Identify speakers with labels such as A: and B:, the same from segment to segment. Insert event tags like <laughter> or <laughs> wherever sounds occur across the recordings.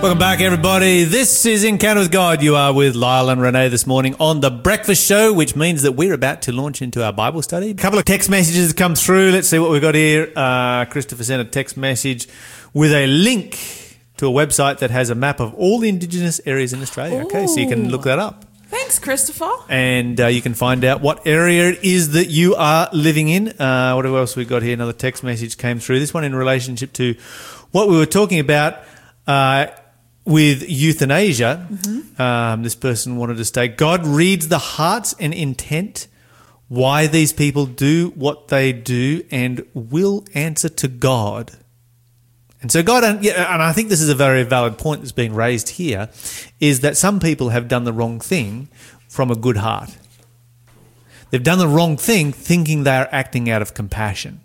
A: Welcome back, everybody. This is Encounter with God. You are with Lyle and Renee this morning on the Breakfast Show, which means that we're about to launch into our Bible study. A couple of text messages have come through. Let's see what we've got here. Uh, Christopher sent a text message with a link to a website that has a map of all the Indigenous areas in Australia. Okay, so you can look that up.
B: Thanks, Christopher.
A: and uh, you can find out what area it is that you are living in. Uh, what else we got here? Another text message came through. This one in relationship to what we were talking about uh, with euthanasia. Um, this person wanted to state God reads the hearts and intent. Why these people do what they do and will answer to God. And so God, and and I think this is a very valid point that's being raised here, is that some people have done the wrong thing from a good heart. They've done the wrong thing thinking they are acting out of compassion.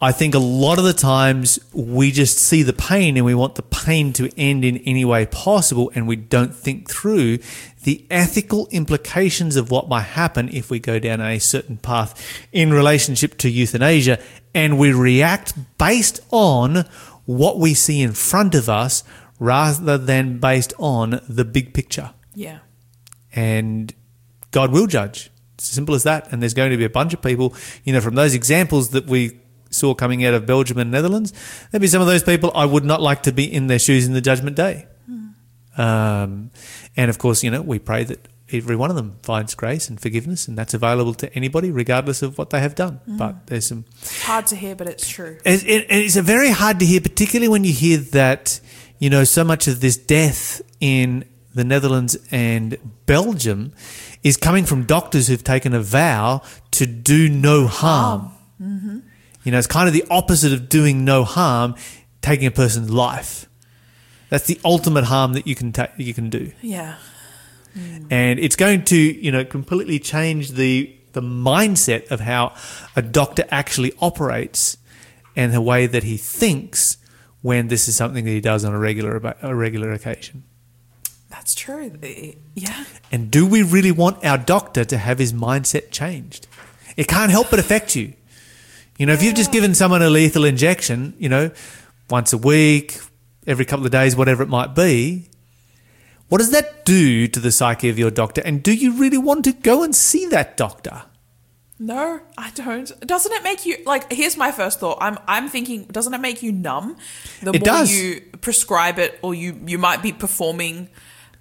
A: I think a lot of the times we just see the pain and we want the pain to end in any way possible, and we don't think through the ethical implications of what might happen if we go down a certain path in relationship to euthanasia and we react based on what we see in front of us rather than based on the big picture
B: Yeah.
A: and God will judge. It's as simple as that. And there's going to be a bunch of people, you know, from those examples that we saw coming out of Belgium and Netherlands, there'd be some of those people I would not like to be in their shoes in the judgment day. Um, and of course, you know, we pray that every one of them finds grace and forgiveness, and that's available to anybody, regardless of what they have done. But there's some
B: Hard to hear, but it's true.
A: it, it, it's a very hard to hear, particularly when you hear that, you know, so much of this death in the Netherlands and Belgium is coming from doctors who've taken a vow to do no harm. You know, it's kind of the opposite of doing no harm, taking a person's life. That's the ultimate harm that you can ta- you can do
B: Yeah. Mm.
A: and it's going to you know completely change the the mindset of how a doctor actually operates and the way that he thinks when this is something that he does on a regular a regular occasion.
B: That's true. Yeah.
A: And do we really want our doctor to have his mindset changed? It can't help but affect you. You know, if you've just given someone a lethal injection, you know, once a week, every couple of days, whatever it might be, what does that do to the psyche of your doctor? And do you really want to go and see that doctor?
B: No, I don't. Doesn't it make you like? Here's my first thought. I'm I'm thinking. Doesn't it make you numb? The
A: It
B: more
A: does.
B: you prescribe it, or you you might be performing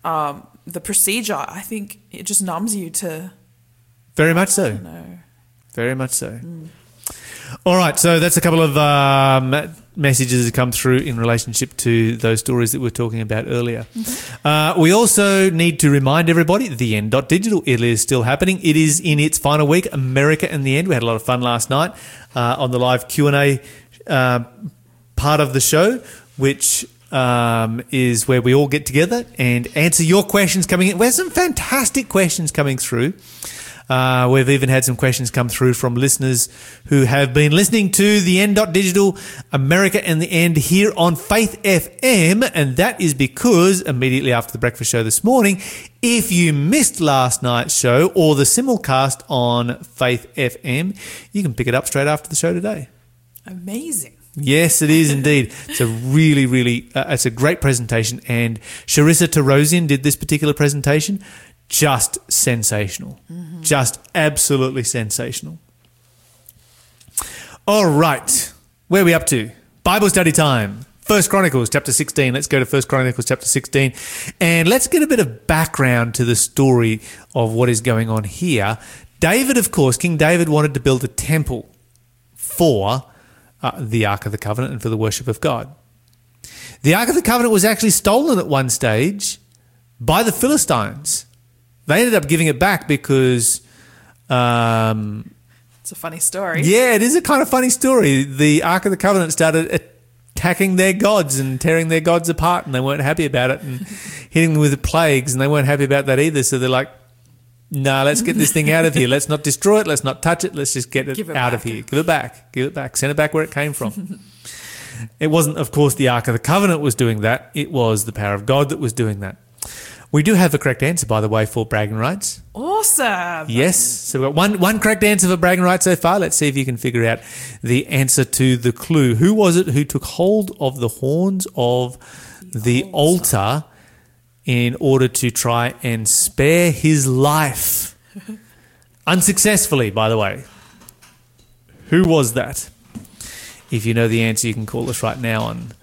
B: um, the procedure. I think it just numbs you to
A: Very much so.
B: no.
A: Very much so. All right, so that's a couple of um, messages that come through in relationship to those stories that we were talking about earlier. Uh, we also need to remind everybody the end digital it is still happening. It is in its final week. America in the end. We had a lot of fun last night uh, on the live Q and A uh, part of the show, which um, is where we all get together and answer your questions coming in. We have some fantastic questions coming through. Uh, we've even had some questions come through from listeners who have been listening to the End Digital America and the End here on Faith FM, and that is because immediately after the breakfast show this morning, if you missed last night's show or the simulcast on Faith FM, you can pick it up straight after the show today.
B: Amazing.
A: Yes, it is indeed. <laughs> It's a really, really, uh, it's a great presentation. And Sharissa Tarosian did this particular presentation. Just sensational. Just absolutely sensational. All right. Where are we up to? Bible study time. First Chronicles chapter 16. Let's go to First Chronicles chapter 16 and let's get a bit of background to the story of what is going on here. David, of course, King David wanted to build a temple for uh, the Ark of the Covenant and for the worship of God. The Ark of the Covenant was actually stolen at one stage by the Philistines. They ended up giving it back because, um,
B: It's a funny story.
A: yeah, it is a kind of funny story. The Ark of the Covenant started attacking their gods and tearing their gods apart, and they weren't happy about it, and <laughs> hitting them with plagues, and they weren't happy about that either. So they're like, "No, let's get this thing out of here. Let's not destroy it. Let's not touch it. Let's just get it,
B: it
A: out of here. Give it back. Give it back. Send it back where it came from." <laughs> It wasn't, of course, the Ark of the Covenant was doing that. It was the power of God that was doing that. We do have a correct answer, by the way, for bragging rights.
B: Awesome.
A: Yes. So we've got one, one correct answer for bragging rights so far. Let's see if you can figure out the answer to the clue. Who was it who took hold of the horns of the, altar. in order to try and spare his life? <laughs> Unsuccessfully, by the way. Who was that? If you know the answer, you can call us right now on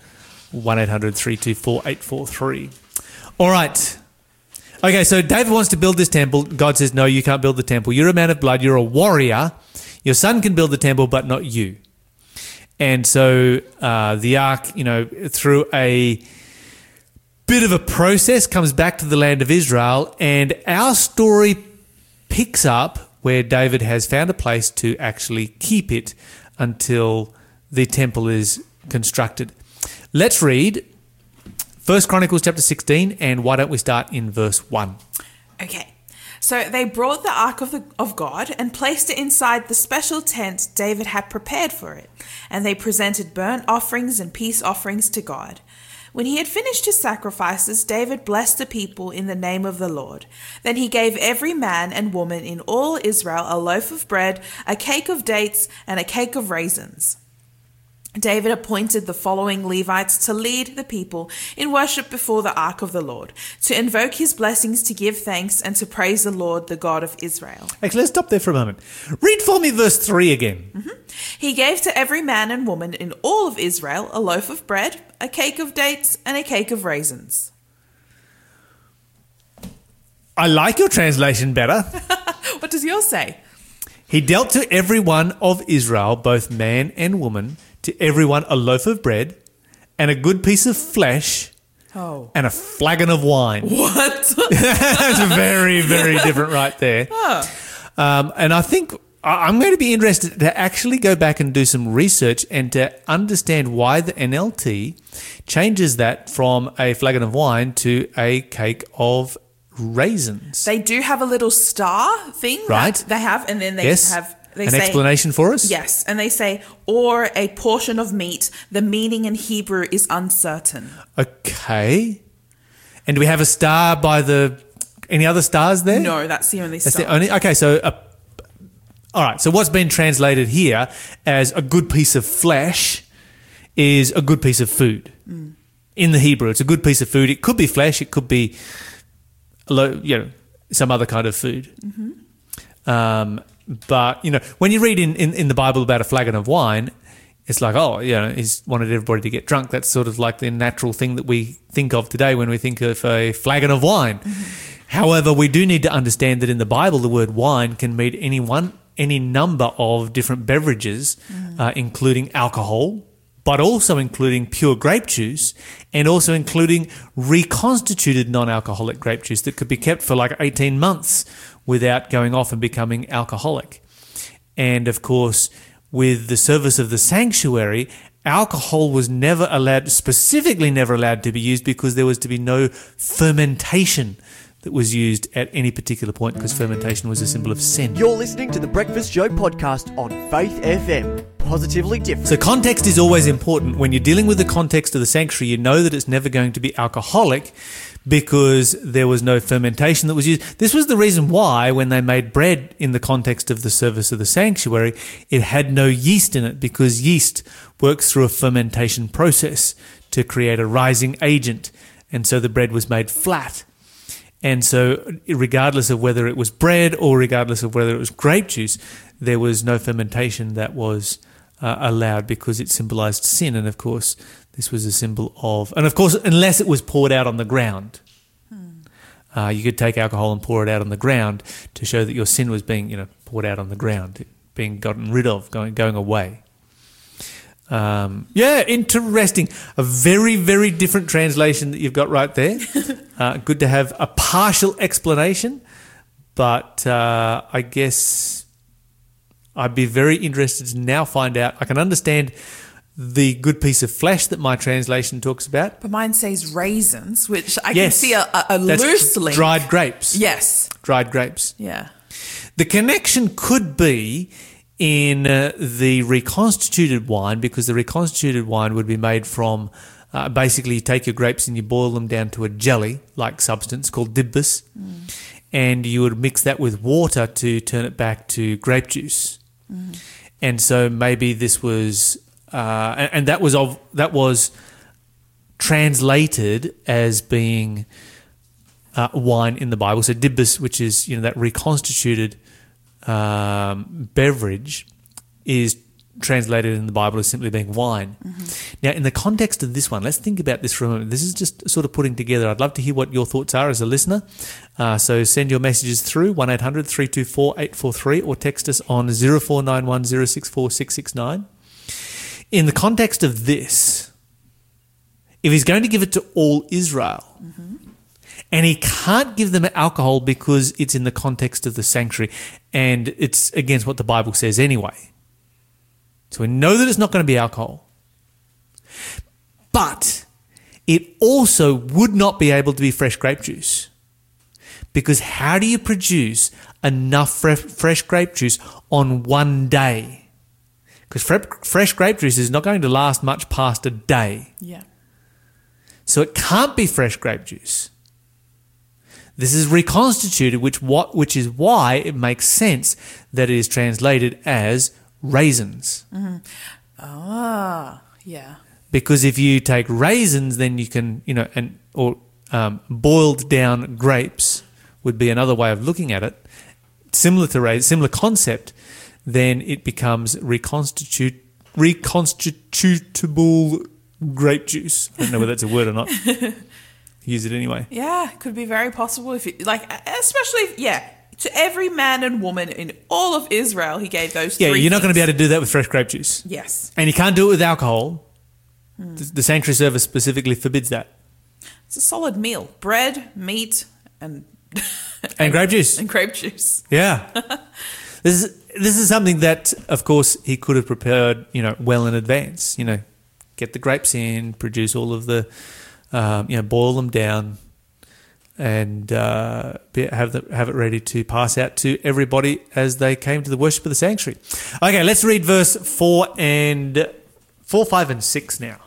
A: 1 800 324 843. All right. Okay, so David wants to build this temple. God says, No, you can't build the temple. You're a man of blood. You're a warrior. Your son can build the temple, but not you. And so uh, the ark, you know, through a bit of a process, comes back to the land of Israel. And our story picks up where David has found a place to actually keep it until the temple is constructed. Let's read First Chronicles chapter 16, and why don't we start in verse 1?
B: Okay. So they brought the ark of, the, of God and placed it inside the special tent David had prepared for it. And they presented burnt offerings and peace offerings to God. When he had finished his sacrifices, David blessed the people in the name of the Lord. Then he gave every man and woman in all Israel a loaf of bread, a cake of dates, and a cake of raisins. David appointed the following Levites to lead the people in worship before the ark of the Lord, to invoke his blessings, to give thanks, and to praise the Lord, the God of Israel.
A: Actually, let's stop there for a moment. Read for me verse 3 again. Mm-hmm.
B: He gave to every man and woman in all of Israel a loaf of bread, a cake of dates, and a cake of raisins.
A: I like your translation better. <laughs>
B: What does yours say?
A: He dealt to every one of Israel, both man and woman, to everyone a loaf of bread and a good piece of flesh
B: Oh.
A: and a flagon of wine. <laughs>
B: What?
A: That's very, very different right there. <laughs> Um, and I think I'm going to be interested to actually go back and do some research and to understand why the NLT changes that from a flagon of wine to a cake of raisins.
B: they do have a little star thing
A: Right.
B: that they have, and then they
A: yes.
B: have they
A: An
B: say
A: explanation for us?
B: yes, and they say or a portion of meat. The meaning in Hebrew is uncertain.
A: Okay. And do we have a star by the. Any other stars there?
B: No, that's the only
A: That's
B: star.
A: the only. Okay, so. Uh, all right, so what's been translated here as a good piece of flesh is a good piece of food. In the Hebrew, it's a good piece of food. It could be flesh, it could be, you know, some other kind of food. Um, but, you know, when you read in, in, in the Bible about a flagon of wine, it's like, oh, you know, he's wanted everybody to get drunk. That's sort of like the natural thing that we think of today when we think of a flagon of wine. <laughs> However, we do need to understand that in the Bible, the word wine can mean any one, any number of different beverages, uh, including alcohol, but also including pure grape juice, and also including reconstituted non-alcoholic grape juice that could be kept for like eighteen months without going off and becoming alcoholic. And of course, with the service of the sanctuary, alcohol was never allowed, specifically never allowed to be used because there was to be no fermentation that was used at any particular point because fermentation was a symbol of sin.
C: You're listening to the Breakfast Show podcast on Faith FM. Positively different.
A: So context is always important. When you're dealing with the context of the sanctuary, you know that it's never going to be alcoholic because there was no fermentation that was used. This was the reason why when they made bread in the context of the service of the sanctuary, it had no yeast in it because yeast works through a fermentation process to create a rising agent. And so the bread was made flat. And so, regardless of whether it was bread or regardless of whether it was grape juice, there was no fermentation that was uh, allowed because it symbolized sin. And of course, this was a symbol of, and of course, unless it was poured out on the ground. Uh, you could take alcohol and pour it out on the ground to show that your sin was being, you know, poured out on the ground, being gotten rid of, going going away. Um, yeah, interesting. A very, very different translation that you've got right there. <laughs> uh, good to have a partial explanation, but uh, I guess I'd be very interested to now find out. I can understand the good piece of flesh that my translation talks about.
B: But mine says raisins, which I
A: yes,
B: can see a, a, loose link.
A: dried grapes.
B: Yes.
A: dried grapes.
B: Yeah.
A: The connection could be in uh, the reconstituted wine because the reconstituted wine would be made from Uh, basically, you take your grapes and you boil them down to a jelly like substance called dibbus, and you would mix that with water to turn it back to grape juice. And so maybe this was, uh, and, and that was of that was translated as being uh, wine in the Bible. So dibbus, which is you know that reconstituted um, beverage, is translated in the Bible as simply being wine. Now, in the context of this one, let's think about this for a moment. This is just sort of putting together. I'd love to hear what your thoughts are as a listener. Uh, so send your messages through 1 800 324 843 or text us on 0491 064 669. In the context of this, if he's going to give it to all Israel, mm-hmm. and he can't give them alcohol because it's in the context of the sanctuary and it's against what the Bible says anyway. So we know that it's not going to be alcohol. But it also would not be able to be fresh grape juice. Because how do you produce enough fre- fresh grape juice on one day? Because fre- fresh grape juice is not going to last much past a day.
B: Yeah.
A: So it can't be fresh grape juice. This is reconstituted, which what which is why it makes sense that it is translated as raisins.
B: Ah, yeah.
A: Because if you take raisins, then you can you know and or um, boiled down grapes would be another way of looking at it. Similar to raisins, similar concept, then it becomes reconstitute reconstitutable grape juice. I don't know whether that's a word or not. <laughs> Use it anyway.
B: Yeah, could be very possible if it, like, especially if, yeah, to every man and woman in all of Israel, he gave those.
A: Yeah,
B: three
A: you're not going to be able to do that with fresh grape juice.
B: Yes,
A: And you can't do it with alcohol. Hmm. The, the sanctuary service specifically forbids that.
B: it's a solid meal: bread, meat, and
A: And grape juice. <laughs>
B: and grape juice.
A: Yeah. <laughs> this is this is something that of course he could have prepared, you know, well in advance, you know, get the grapes in, produce all of the um, you know, boil them down and uh, have the, have it ready to pass out to everybody as they came to the worship of the sanctuary. Okay, let's read verse 4 and 4, 5 and 6 now.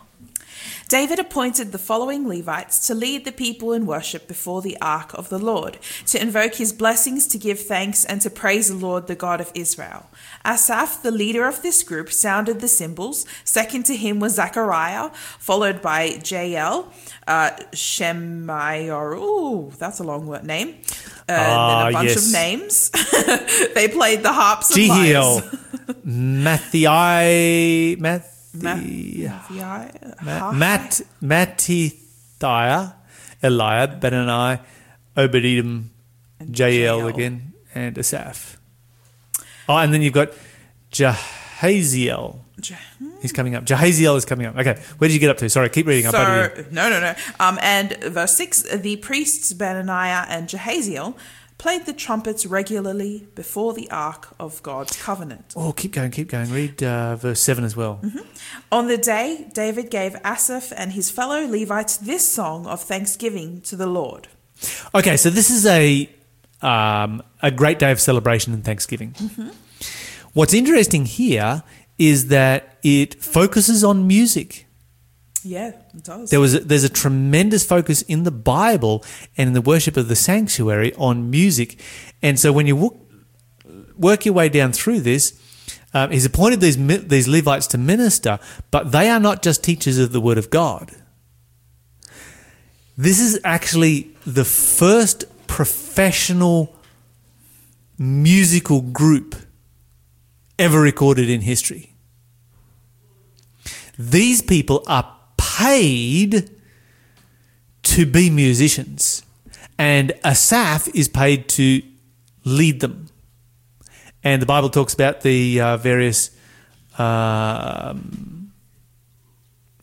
B: David appointed the following Levites to lead the people in worship before the ark of the Lord, to invoke his blessings, to give thanks, and to praise the Lord, the God of Israel. Asaph, the leader of this group, sounded the cymbals. Second to him was Zechariah, followed by Jael, uh, Shemaiah. Ooh, that's a long word name. Uh, and
A: Ah,
B: then a bunch
A: yes.
B: of names. <laughs> they played the harps and
A: Jehiel,
B: lyres. <laughs>
A: Matthiai,
B: Ma-
A: Matthi,
B: Matthi-
A: Ma- Matt, Mattithiah, Eliab, Benani, Obed-Edom, Jael again, and Asaph. Oh, and then you've got Jahaziel. He's coming up. Jahaziel is coming up. Okay, where did you get up to? Sorry, keep reading. I butted
B: no, no, no. Um, and verse six: the priests Benaniah and Jahaziel played the trumpets regularly before the ark of God's covenant.
A: Oh, keep going, keep going. Read uh, verse 7 as well.
B: On the day, David gave Asaph and his fellow Levites this song of thanksgiving to the Lord.
A: Okay, so this is a um, a great day of celebration and Thanksgiving. What's interesting here is that it focuses on music.
B: Yeah, it does.
A: There was a, there's a tremendous focus in the Bible and in the worship of the sanctuary on music, and so when you wo- work your way down through this, um, he's appointed these these Levites to minister, but they are not just teachers of the Word of God. This is actually the first professional musical group ever recorded in history. These people are paid to be musicians, and Asaph is paid to lead them. And the Bible talks about the uh, various um,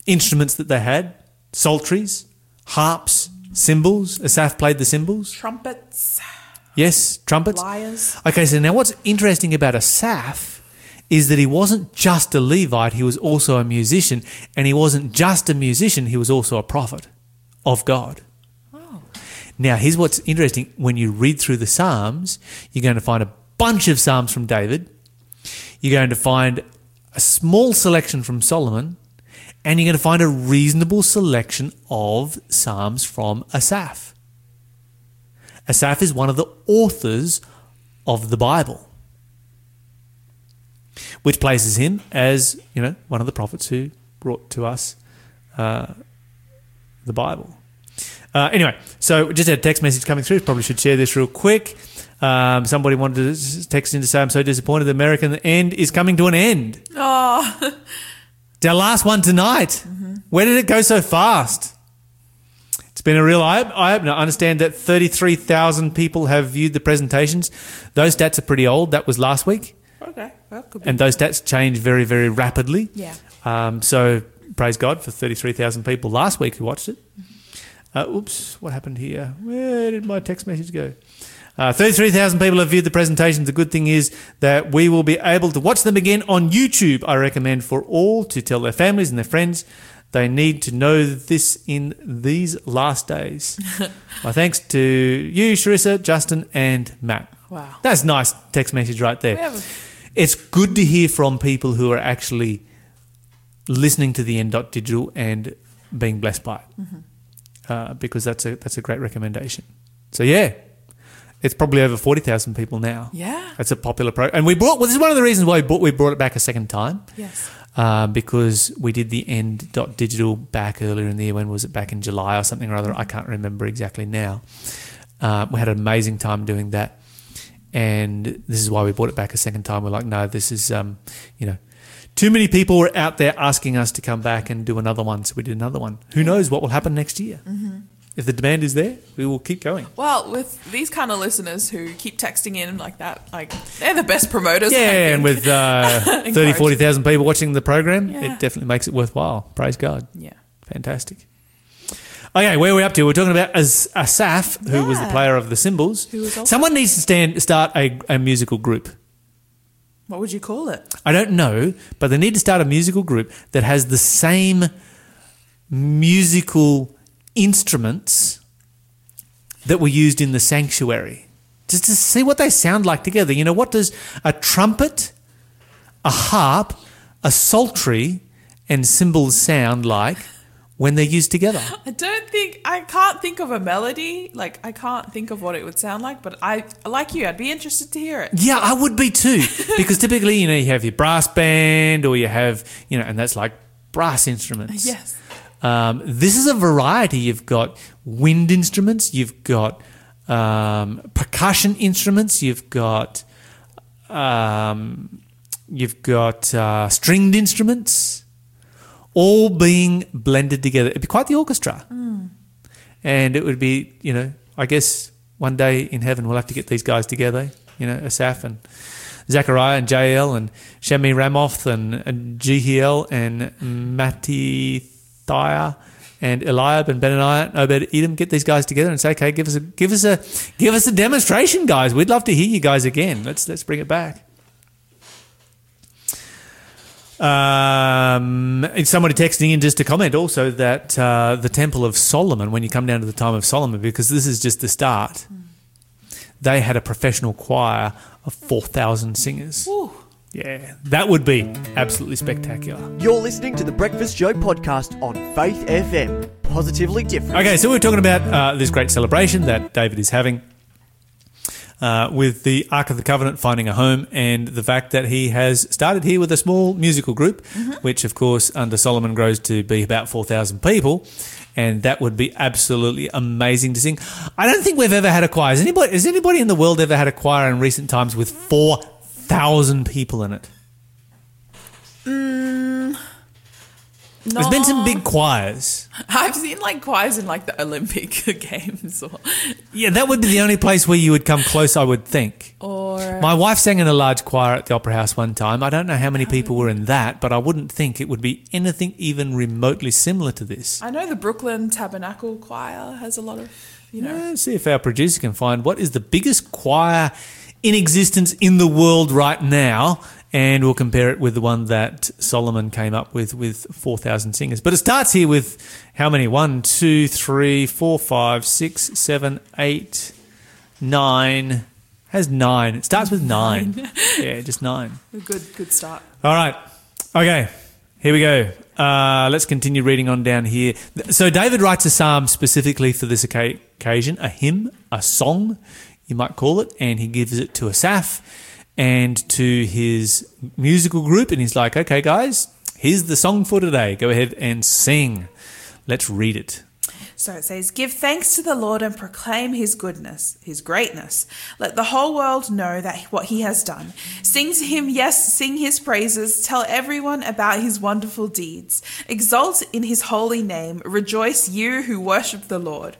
A: instruments that they had psalteries, harps, cymbals. Asaph played the cymbals.
B: Trumpets,
A: Yes, trumpets.
B: lyres.
A: Okay, so now what's interesting about Asaph is that he wasn't just a Levite, he was also a musician. And he wasn't just a musician, he was also a prophet of God. Now, here's what's interesting. When you read through the Psalms, you're going to find a bunch of Psalms from David. You're going to find a small selection from Solomon. and you're going to find a reasonable selection of psalms from Asaph. Asaph is one of the authors of the Bible, which places him as you know one of the prophets who brought to us uh, the Bible. Uh, anyway, so just had a text message coming through. Probably should share this real quick. Um, somebody wanted to text in to say, "I'm so disappointed. The American end is coming to an end."
B: Oh,
A: It's <laughs> our last one tonight. Where did it go so fast? It's been a real eye eye opener. I understand that 33,000 people have viewed the presentations. Those stats are pretty old. That was last week.
B: Okay. Well, could be.
A: And those stats change very, very rapidly.
B: yeah.
A: Um, so praise God for 33,000 people last week who watched it. Uh, oops, what happened here? Where did my text message go? Uh, 33,000 people have viewed the presentation. The good thing is that we will be able to watch them again on YouTube. I recommend for all to tell their families and their friends they need to know this in these last days. <laughs> My thanks to you, Sharissa, Justin, and Matt.
B: Wow.
A: That's a nice text message right there
B: We have a-
A: it's good to hear from people who are actually listening to the end dot digital and being blessed by it, uh, because that's a that's a great recommendation. So yeah, it's probably over forty thousand people now.
B: Yeah.
A: It's a popular pro, and we brought. Well, this is one of the reasons why we brought, we brought it back a second time,
B: Yes.
A: uh, because we did the end dot digital back earlier in the year. When was it? Back in July or something or other. I can't remember exactly now. Uh, we had an amazing time doing that, and this is why we brought it back a second time. We're like, no, this is, um, you know, too many people were out there asking us to come back and do another one, so we did another one. Who knows what will happen next year? If the demand is there, we will keep going.
B: Well, with these kind of listeners who keep texting in like that, like they're the best promoters.
A: Yeah, and with uh, <laughs> 30,
B: Encourage.
A: 40,000 people watching the program,
B: Yeah.
A: it definitely makes it worthwhile. Praise God.
B: yeah.
A: Fantastic. Okay, where are we up to? We're talking about As- Asaph, who was the
B: Yeah.
A: player of the cymbals.
B: Who was also-
A: Someone needs to stand start a, a musical group.
B: What would you call it?
A: I don't know, but they need to start a musical group that has the same musical instruments that were used in the sanctuary. Just to see what they sound like together. You know, what does a trumpet, a harp, a psaltery, and cymbals sound like when they're used together?
B: I don't think I can't think of a melody. Like I can't think of what it would sound like. But I like you. I'd be interested to hear it.
A: Yeah, I would be too. Because typically, you know, you have your brass band or you have, you know, and that's like brass instruments. <laughs>
B: Yes.
A: Um, this is a variety. You've got wind instruments, you've got um, percussion instruments, you've got um, you've got uh, stringed instruments, all being blended together. It'd be quite the orchestra, hmm. and it would be, you know, I guess one day in heaven we'll have to get these guys together. You know, Asaph and Zechariah and Jael and Shemiramoth and, and Jehiel and Mattithiah and Eliab and Benaniah and Obed Edom get these guys together and say, okay, give us a give us a give us a demonstration, guys. We'd love to hear you guys again. Let's let's bring it back. Um, and somebody texting in just to comment also that uh, the Temple of Solomon, when you come down to the time of Solomon, because this is just the start, they had a professional choir of 4,000 singers.
B: Ooh.
A: Yeah, that would be absolutely spectacular.
C: You're listening to the Breakfast Show podcast on Faith FM. Positively different.
A: Okay, so we're talking about uh, this great celebration that David is having uh, with the Ark of the Covenant finding a home, and the fact that he has started here with a small musical group, which, of course, under Solomon grows to be about 4,000 people. And that would be absolutely amazing to sing. I don't think we've ever had a choir. Has anybody, has anybody in the world ever had a choir in recent times with 4,000 people in it? There's been some big choirs. <laughs>
B: I've seen like choirs in like the Olympic <laughs> games or
A: Yeah, that would be the only place where you would come close, I would think.
B: or
A: My wife sang in a large choir at the Opera House one time. I don't know how many people were in that, but I wouldn't think it would be anything even remotely similar to this.
B: I know the Brooklyn Tabernacle Choir has a lot of you know.
A: Let's see if our producer can find what is the biggest choir in existence in the world right now, and we'll compare it with the one that Solomon came up with with 4,000 singers. But it starts here with how many? One, two, three, four, five, six, seven, eight, nine. Has nine. It starts with nine. <laughs> yeah, just nine.
B: A good good start.
A: All right. Okay. Here we go. uh, let's continue reading on down here. So David writes a psalm specifically for this occasion, a hymn, a song, you might call it, and he gives it to Asaph and to his musical group, and he's like, "Okay, guys, here's the song for today. Go ahead and sing. Let's read it."
B: So it says, Give thanks to the Lord and proclaim his goodness, his greatness. Let the whole world know that what he has done. Sing to him, yes, sing his praises. Tell everyone about his wonderful deeds. Exult in his holy name. Rejoice, you who worship the Lord.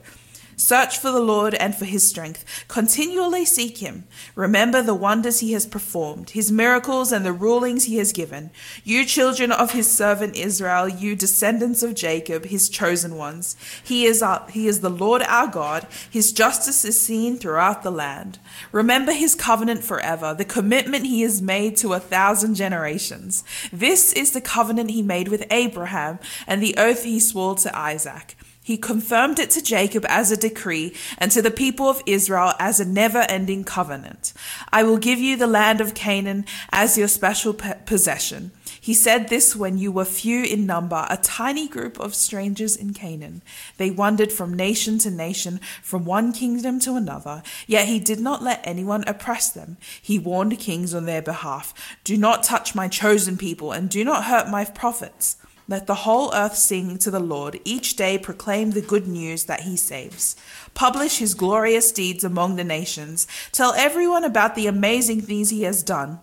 B: Search for the Lord and for his strength. Continually seek him. Remember the wonders he has performed, his miracles and the rulings he has given. You children of his servant Israel, you descendants of Jacob, his chosen ones. He is our, he is the Lord our God. His justice is seen throughout the land. Remember his covenant forever, the commitment he has made to a thousand generations. This is the covenant he made with Abraham and the oath he swore to Isaac. He confirmed it to Jacob as a decree and to the people of Israel as a never ending covenant. I will give you the land of Canaan as your special possession. He said this when you were few in number, a tiny group of strangers in Canaan. They wandered from nation to nation, from one kingdom to another, yet he did not let anyone oppress them. He warned kings on their behalf Do not touch my chosen people, and do not hurt my prophets. Let the whole earth sing to the Lord, each day proclaim the good news that he saves. Publish his glorious deeds among the nations. Tell everyone about the amazing things he has done.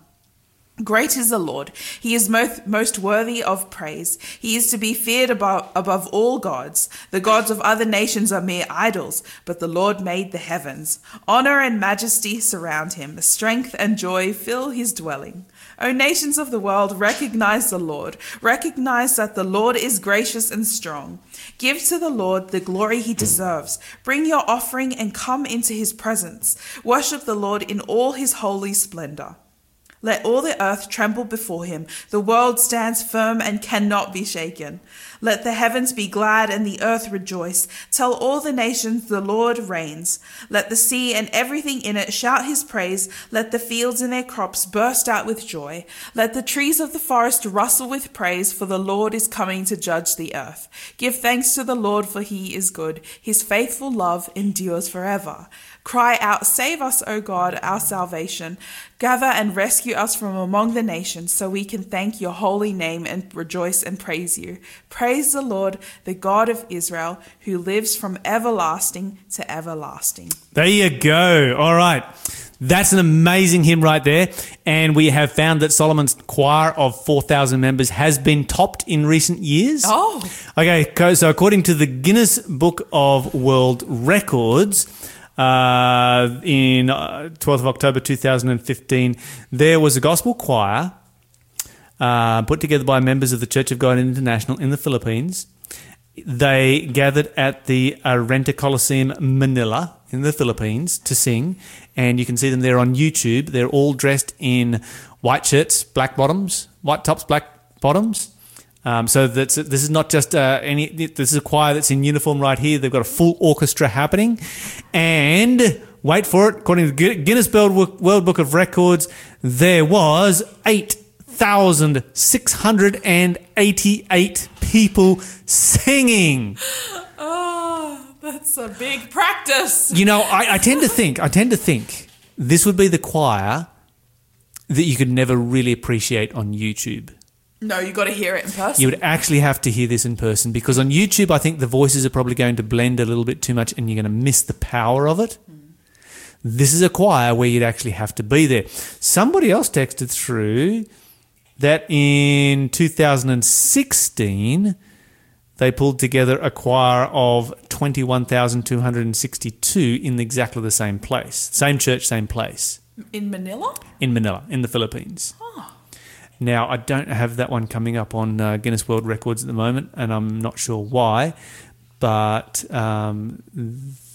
B: Great is the Lord. He is most, most worthy of praise. He is to be feared above, above all gods. The gods of other nations are mere idols, but the Lord made the heavens. Honor and majesty surround him. Strength and joy fill his dwelling. O nations of the world, recognize the Lord. Recognize that the Lord is gracious and strong. Give to the Lord the glory he deserves. Bring your offering and come into his presence. Worship the Lord in all his holy splendor. Let all the earth tremble before him. The world stands firm and cannot be shaken. Let the heavens be glad and the earth rejoice. Tell all the nations the Lord reigns. Let the sea and everything in it shout his praise. Let the fields and their crops burst out with joy. Let the trees of the forest rustle with praise, for the Lord is coming to judge the earth. Give thanks to the Lord, for he is good. His faithful love endures forever. Cry out, Save us, O God, our salvation. Gather and rescue us from among the nations, so we can thank your holy name and rejoice and praise you. Praise the Lord, the God of Israel, who lives from everlasting to everlasting.
A: There you go. All right. That's an amazing hymn right there. And we have found that Solomon's choir of 4,000 members has been topped in recent years.
B: Oh.
A: Okay. So, according to the Guinness Book of World Records, uh, in uh, 12th of October 2015, there was a gospel choir uh, put together by members of the Church of God International in the Philippines. They gathered at the Arena Coliseum, Manila, in the Philippines, to sing, and you can see them there on YouTube. They're all dressed in white shirts, black bottoms, white tops, black bottoms. Um, so this is not just uh, any. This is a choir that's in uniform right here. They've got a full orchestra happening, and wait for it. According to the Guinness World Book of Records, there was eight thousand six hundred and eighty-eight people singing. <gasps>
B: Oh, that's a big practice.
A: You know, I, I tend to think. I tend to think this would be the choir that you could never really appreciate on YouTube.
B: No, you got to hear it in person.
A: You would actually have to hear this in person because on YouTube, I think the voices are probably going to blend a little bit too much and you're going to miss the power of it. Mm. This is a choir where you'd actually have to be there. Somebody else texted through that in 2016, they pulled together a choir of 21,262 in exactly the same place. Same church, same place.
B: In Manila?
A: In Manila, in the Philippines. Now, I don't have that one coming up on uh, Guinness World Records at the moment, and I'm not sure why, but um,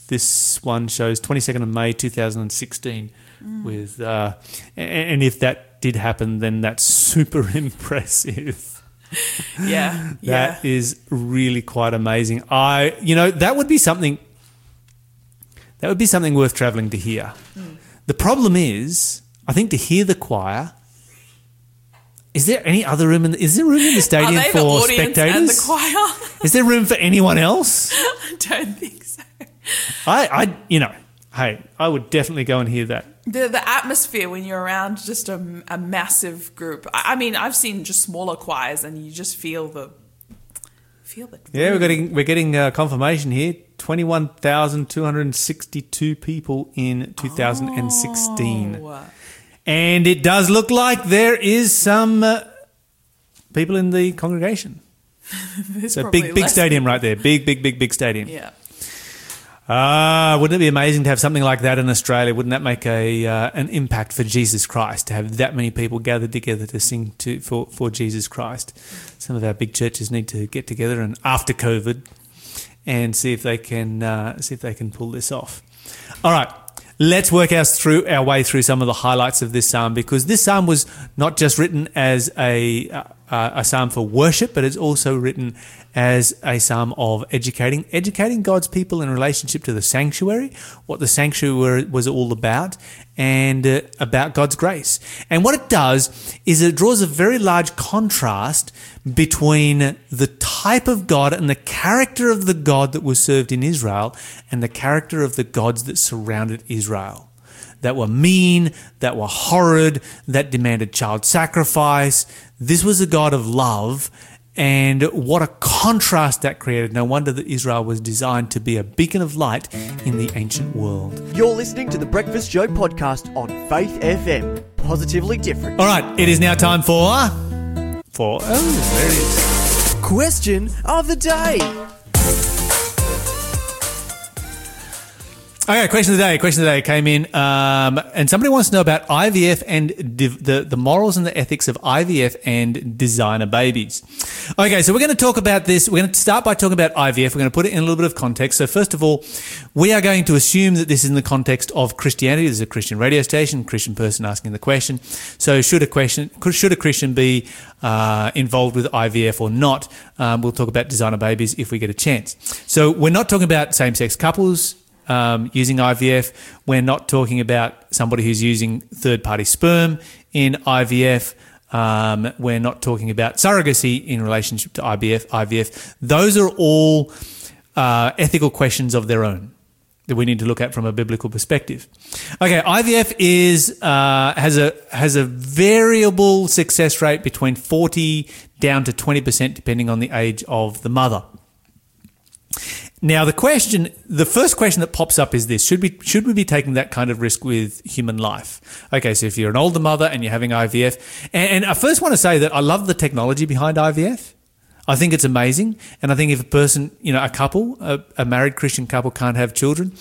A: this one shows 22nd of May 2016 mm. with, uh, and if that did happen, then that's super <laughs> impressive.
B: yeah,
A: that yeah. is really quite amazing. I, you know, that would be something. That would be something worth travelling to hear. Mm. The problem is, I think to hear the choir, Is there any other room in the, is there room in the stadium for
B: the and the
A: spectators?
B: choir?
A: Is there room for anyone else? <laughs>
B: I don't think so.
A: I, I, you know, hey, I would definitely go and hear that.
B: The the atmosphere when you're around just a, a massive group. I, I mean, I've seen just smaller choirs, and you just feel the feel the
A: Yeah, we're getting we're getting uh, confirmation here. Twenty one thousand two hundred sixty two people in two thousand and sixteen,
B: Oh.
A: and it does look like there is some uh, people in the congregation. <laughs> So big big stadium right there. Big big big big stadium.
B: Yeah.
A: Ah, wouldn't it be amazing to have something like that in Australia? Wouldn't that make a uh, an impact for Jesus Christ to have that many people gathered together to sing to for for Jesus Christ? Some of our big churches need to get together and after COVID and see if they can uh, see if they can pull this off. All right. Let's work us through our way through some of the highlights of this psalm because this psalm was not just written as a uh, a psalm for worship, but it's also written as a psalm of educating educating God's people in relationship to the sanctuary, what the sanctuary was all about, and uh, about God's grace. And what it does is it draws a very large contrast between the type of God and the character of the God that was served in Israel and the character of the gods that surrounded Israel. That were mean, that were horrid, that demanded child sacrifice. This was a God of love, and what a contrast that created. No wonder that Israel was designed to be a beacon of light in the ancient world.
C: You're listening to the Breakfast Show podcast on Faith FM. Positively different.
A: All right, it is now time for. For. Oh, there it is.
C: Question of the day.
A: Okay, question of the day. Question of the day came in, um, and somebody wants to know about IVF and div- the the morals and the ethics of IVF and designer babies. Okay, so we're going to talk about this. We're going to start by talking about IVF. We're going to put it in a little bit of context. So first of all, we are going to assume that this is in the context of Christianity. This is a Christian radio station, Christian person asking the question. So should a question should a Christian be uh, involved with IVF or not? Um, we'll talk about designer babies if we get a chance. So we're not talking about same sex couples um, using IVF. We're not talking about somebody who's using third party sperm in IVF. Um, we're not talking about surrogacy in relationship to IVF. IVF. Those are all uh, ethical questions of their own that we need to look at from a biblical perspective. Okay, IVF is uh, has a has a variable success rate between forty down to twenty percent, depending on the age of the mother. Now, the question, the first question that pops up is this: Should we should we be taking that kind of risk with human life? Okay, so if you're an older mother and you're having IVF, and, and I first want to say that I love the technology behind IVF. I think it's amazing, and I think if a person, you know, a couple, a, a married Christian couple, can't have children,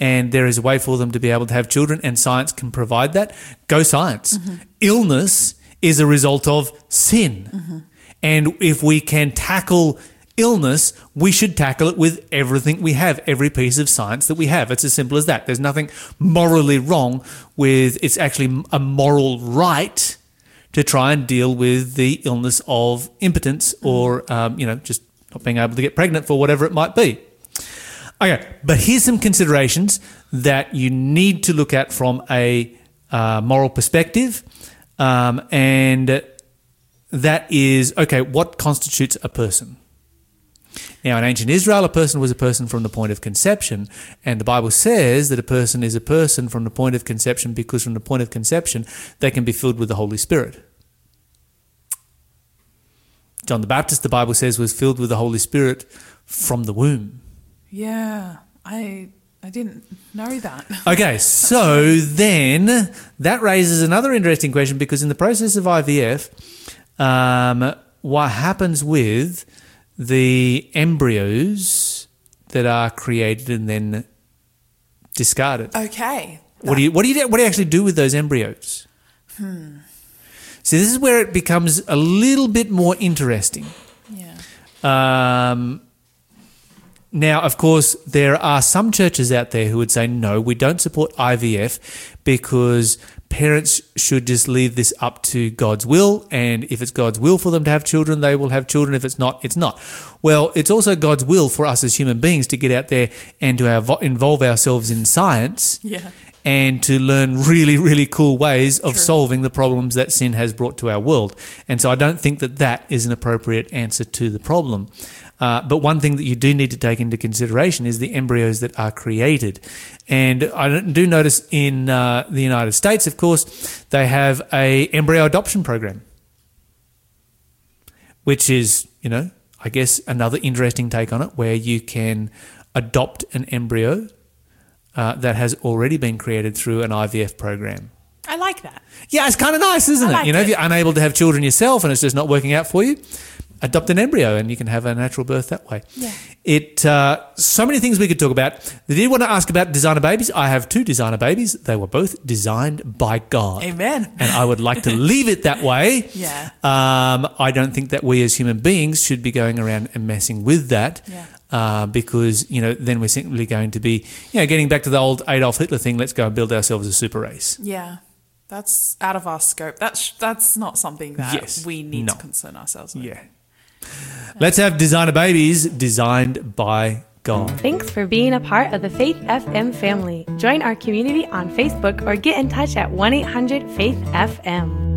A: and there is a way for them to be able to have children, and science can provide that, go science. Mm-hmm. Illness is a result of sin, mm-hmm. and if we can tackle illness, we should tackle it with everything we have, every piece of science that we have. It's as simple as that. There's nothing morally wrong with it's actually a moral right to try and deal with the illness of impotence or, um, you know, just not being able to get pregnant for whatever it might be. Okay, but here's some considerations that you need to look at from a uh, moral perspective. Um, and that is okay, what constitutes a person? Now, in ancient Israel, a person was a person from the point of conception, and the Bible says that a person is a person from the point of conception because from the point of conception they can be filled with the Holy Spirit. John the Baptist, the Bible says, was filled with the Holy Spirit from the womb.
B: Yeah, I I didn't know that. <laughs>
A: Okay, so then that raises another interesting question because in the process of IVF, um, what happens with the embryos that are created and then discarded?
B: Okay.
A: What do you what do you what do you actually do with those embryos?
B: Hmm.
A: See, this is where it becomes a little bit more interesting.
B: Yeah.
A: Um, now, of course, there are some churches out there who would say, no, we don't support IVF because parents should just leave this up to God's will. And if it's God's will for them to have children, they will have children. If it's not, it's not. Well, it's also God's will for us as human beings to get out there and to involve ourselves in science
B: Yeah.
A: and to learn really, really cool ways of solving the problems that sin has brought to our world. And so I don't think that that is an appropriate answer to the problem. Uh, but one thing that you do need to take into consideration is the embryos that are created. And I do notice in uh, the United States, of course, they have a embryo adoption program, which is, you know, I guess another interesting take on it, where you can adopt an embryo uh, that has already been created through an IVF program.
B: I like that.
A: Yeah, it's kind of nice, isn't
B: I
A: it?
B: like
A: you know, if you're unable to have children yourself and it's just not working out for you, adopt an embryo and you can have a natural birth that way.
B: Yeah.
A: It uh, so many things we could talk about. They did want to ask about designer babies. I have two designer babies. They were both designed by God.
B: Amen.
A: And I would like to <laughs> leave it that way.
B: Yeah.
A: Um, I don't think that we as human beings should be going around and messing with that.
B: Yeah.
A: Uh, because you know, then we're simply going to be, you know, getting back to the old Adolf Hitler thing. Let's go and build ourselves a super race.
B: Yeah. That's out of our scope. That's that's not something that
A: Yes.
B: we need
A: No.
B: to concern ourselves with.
A: Yeah. Let's have designer babies designed by God.
D: Thanks for being a part of the Faith FM family. Join our community on Facebook or get in touch at 1 800 Faith FM.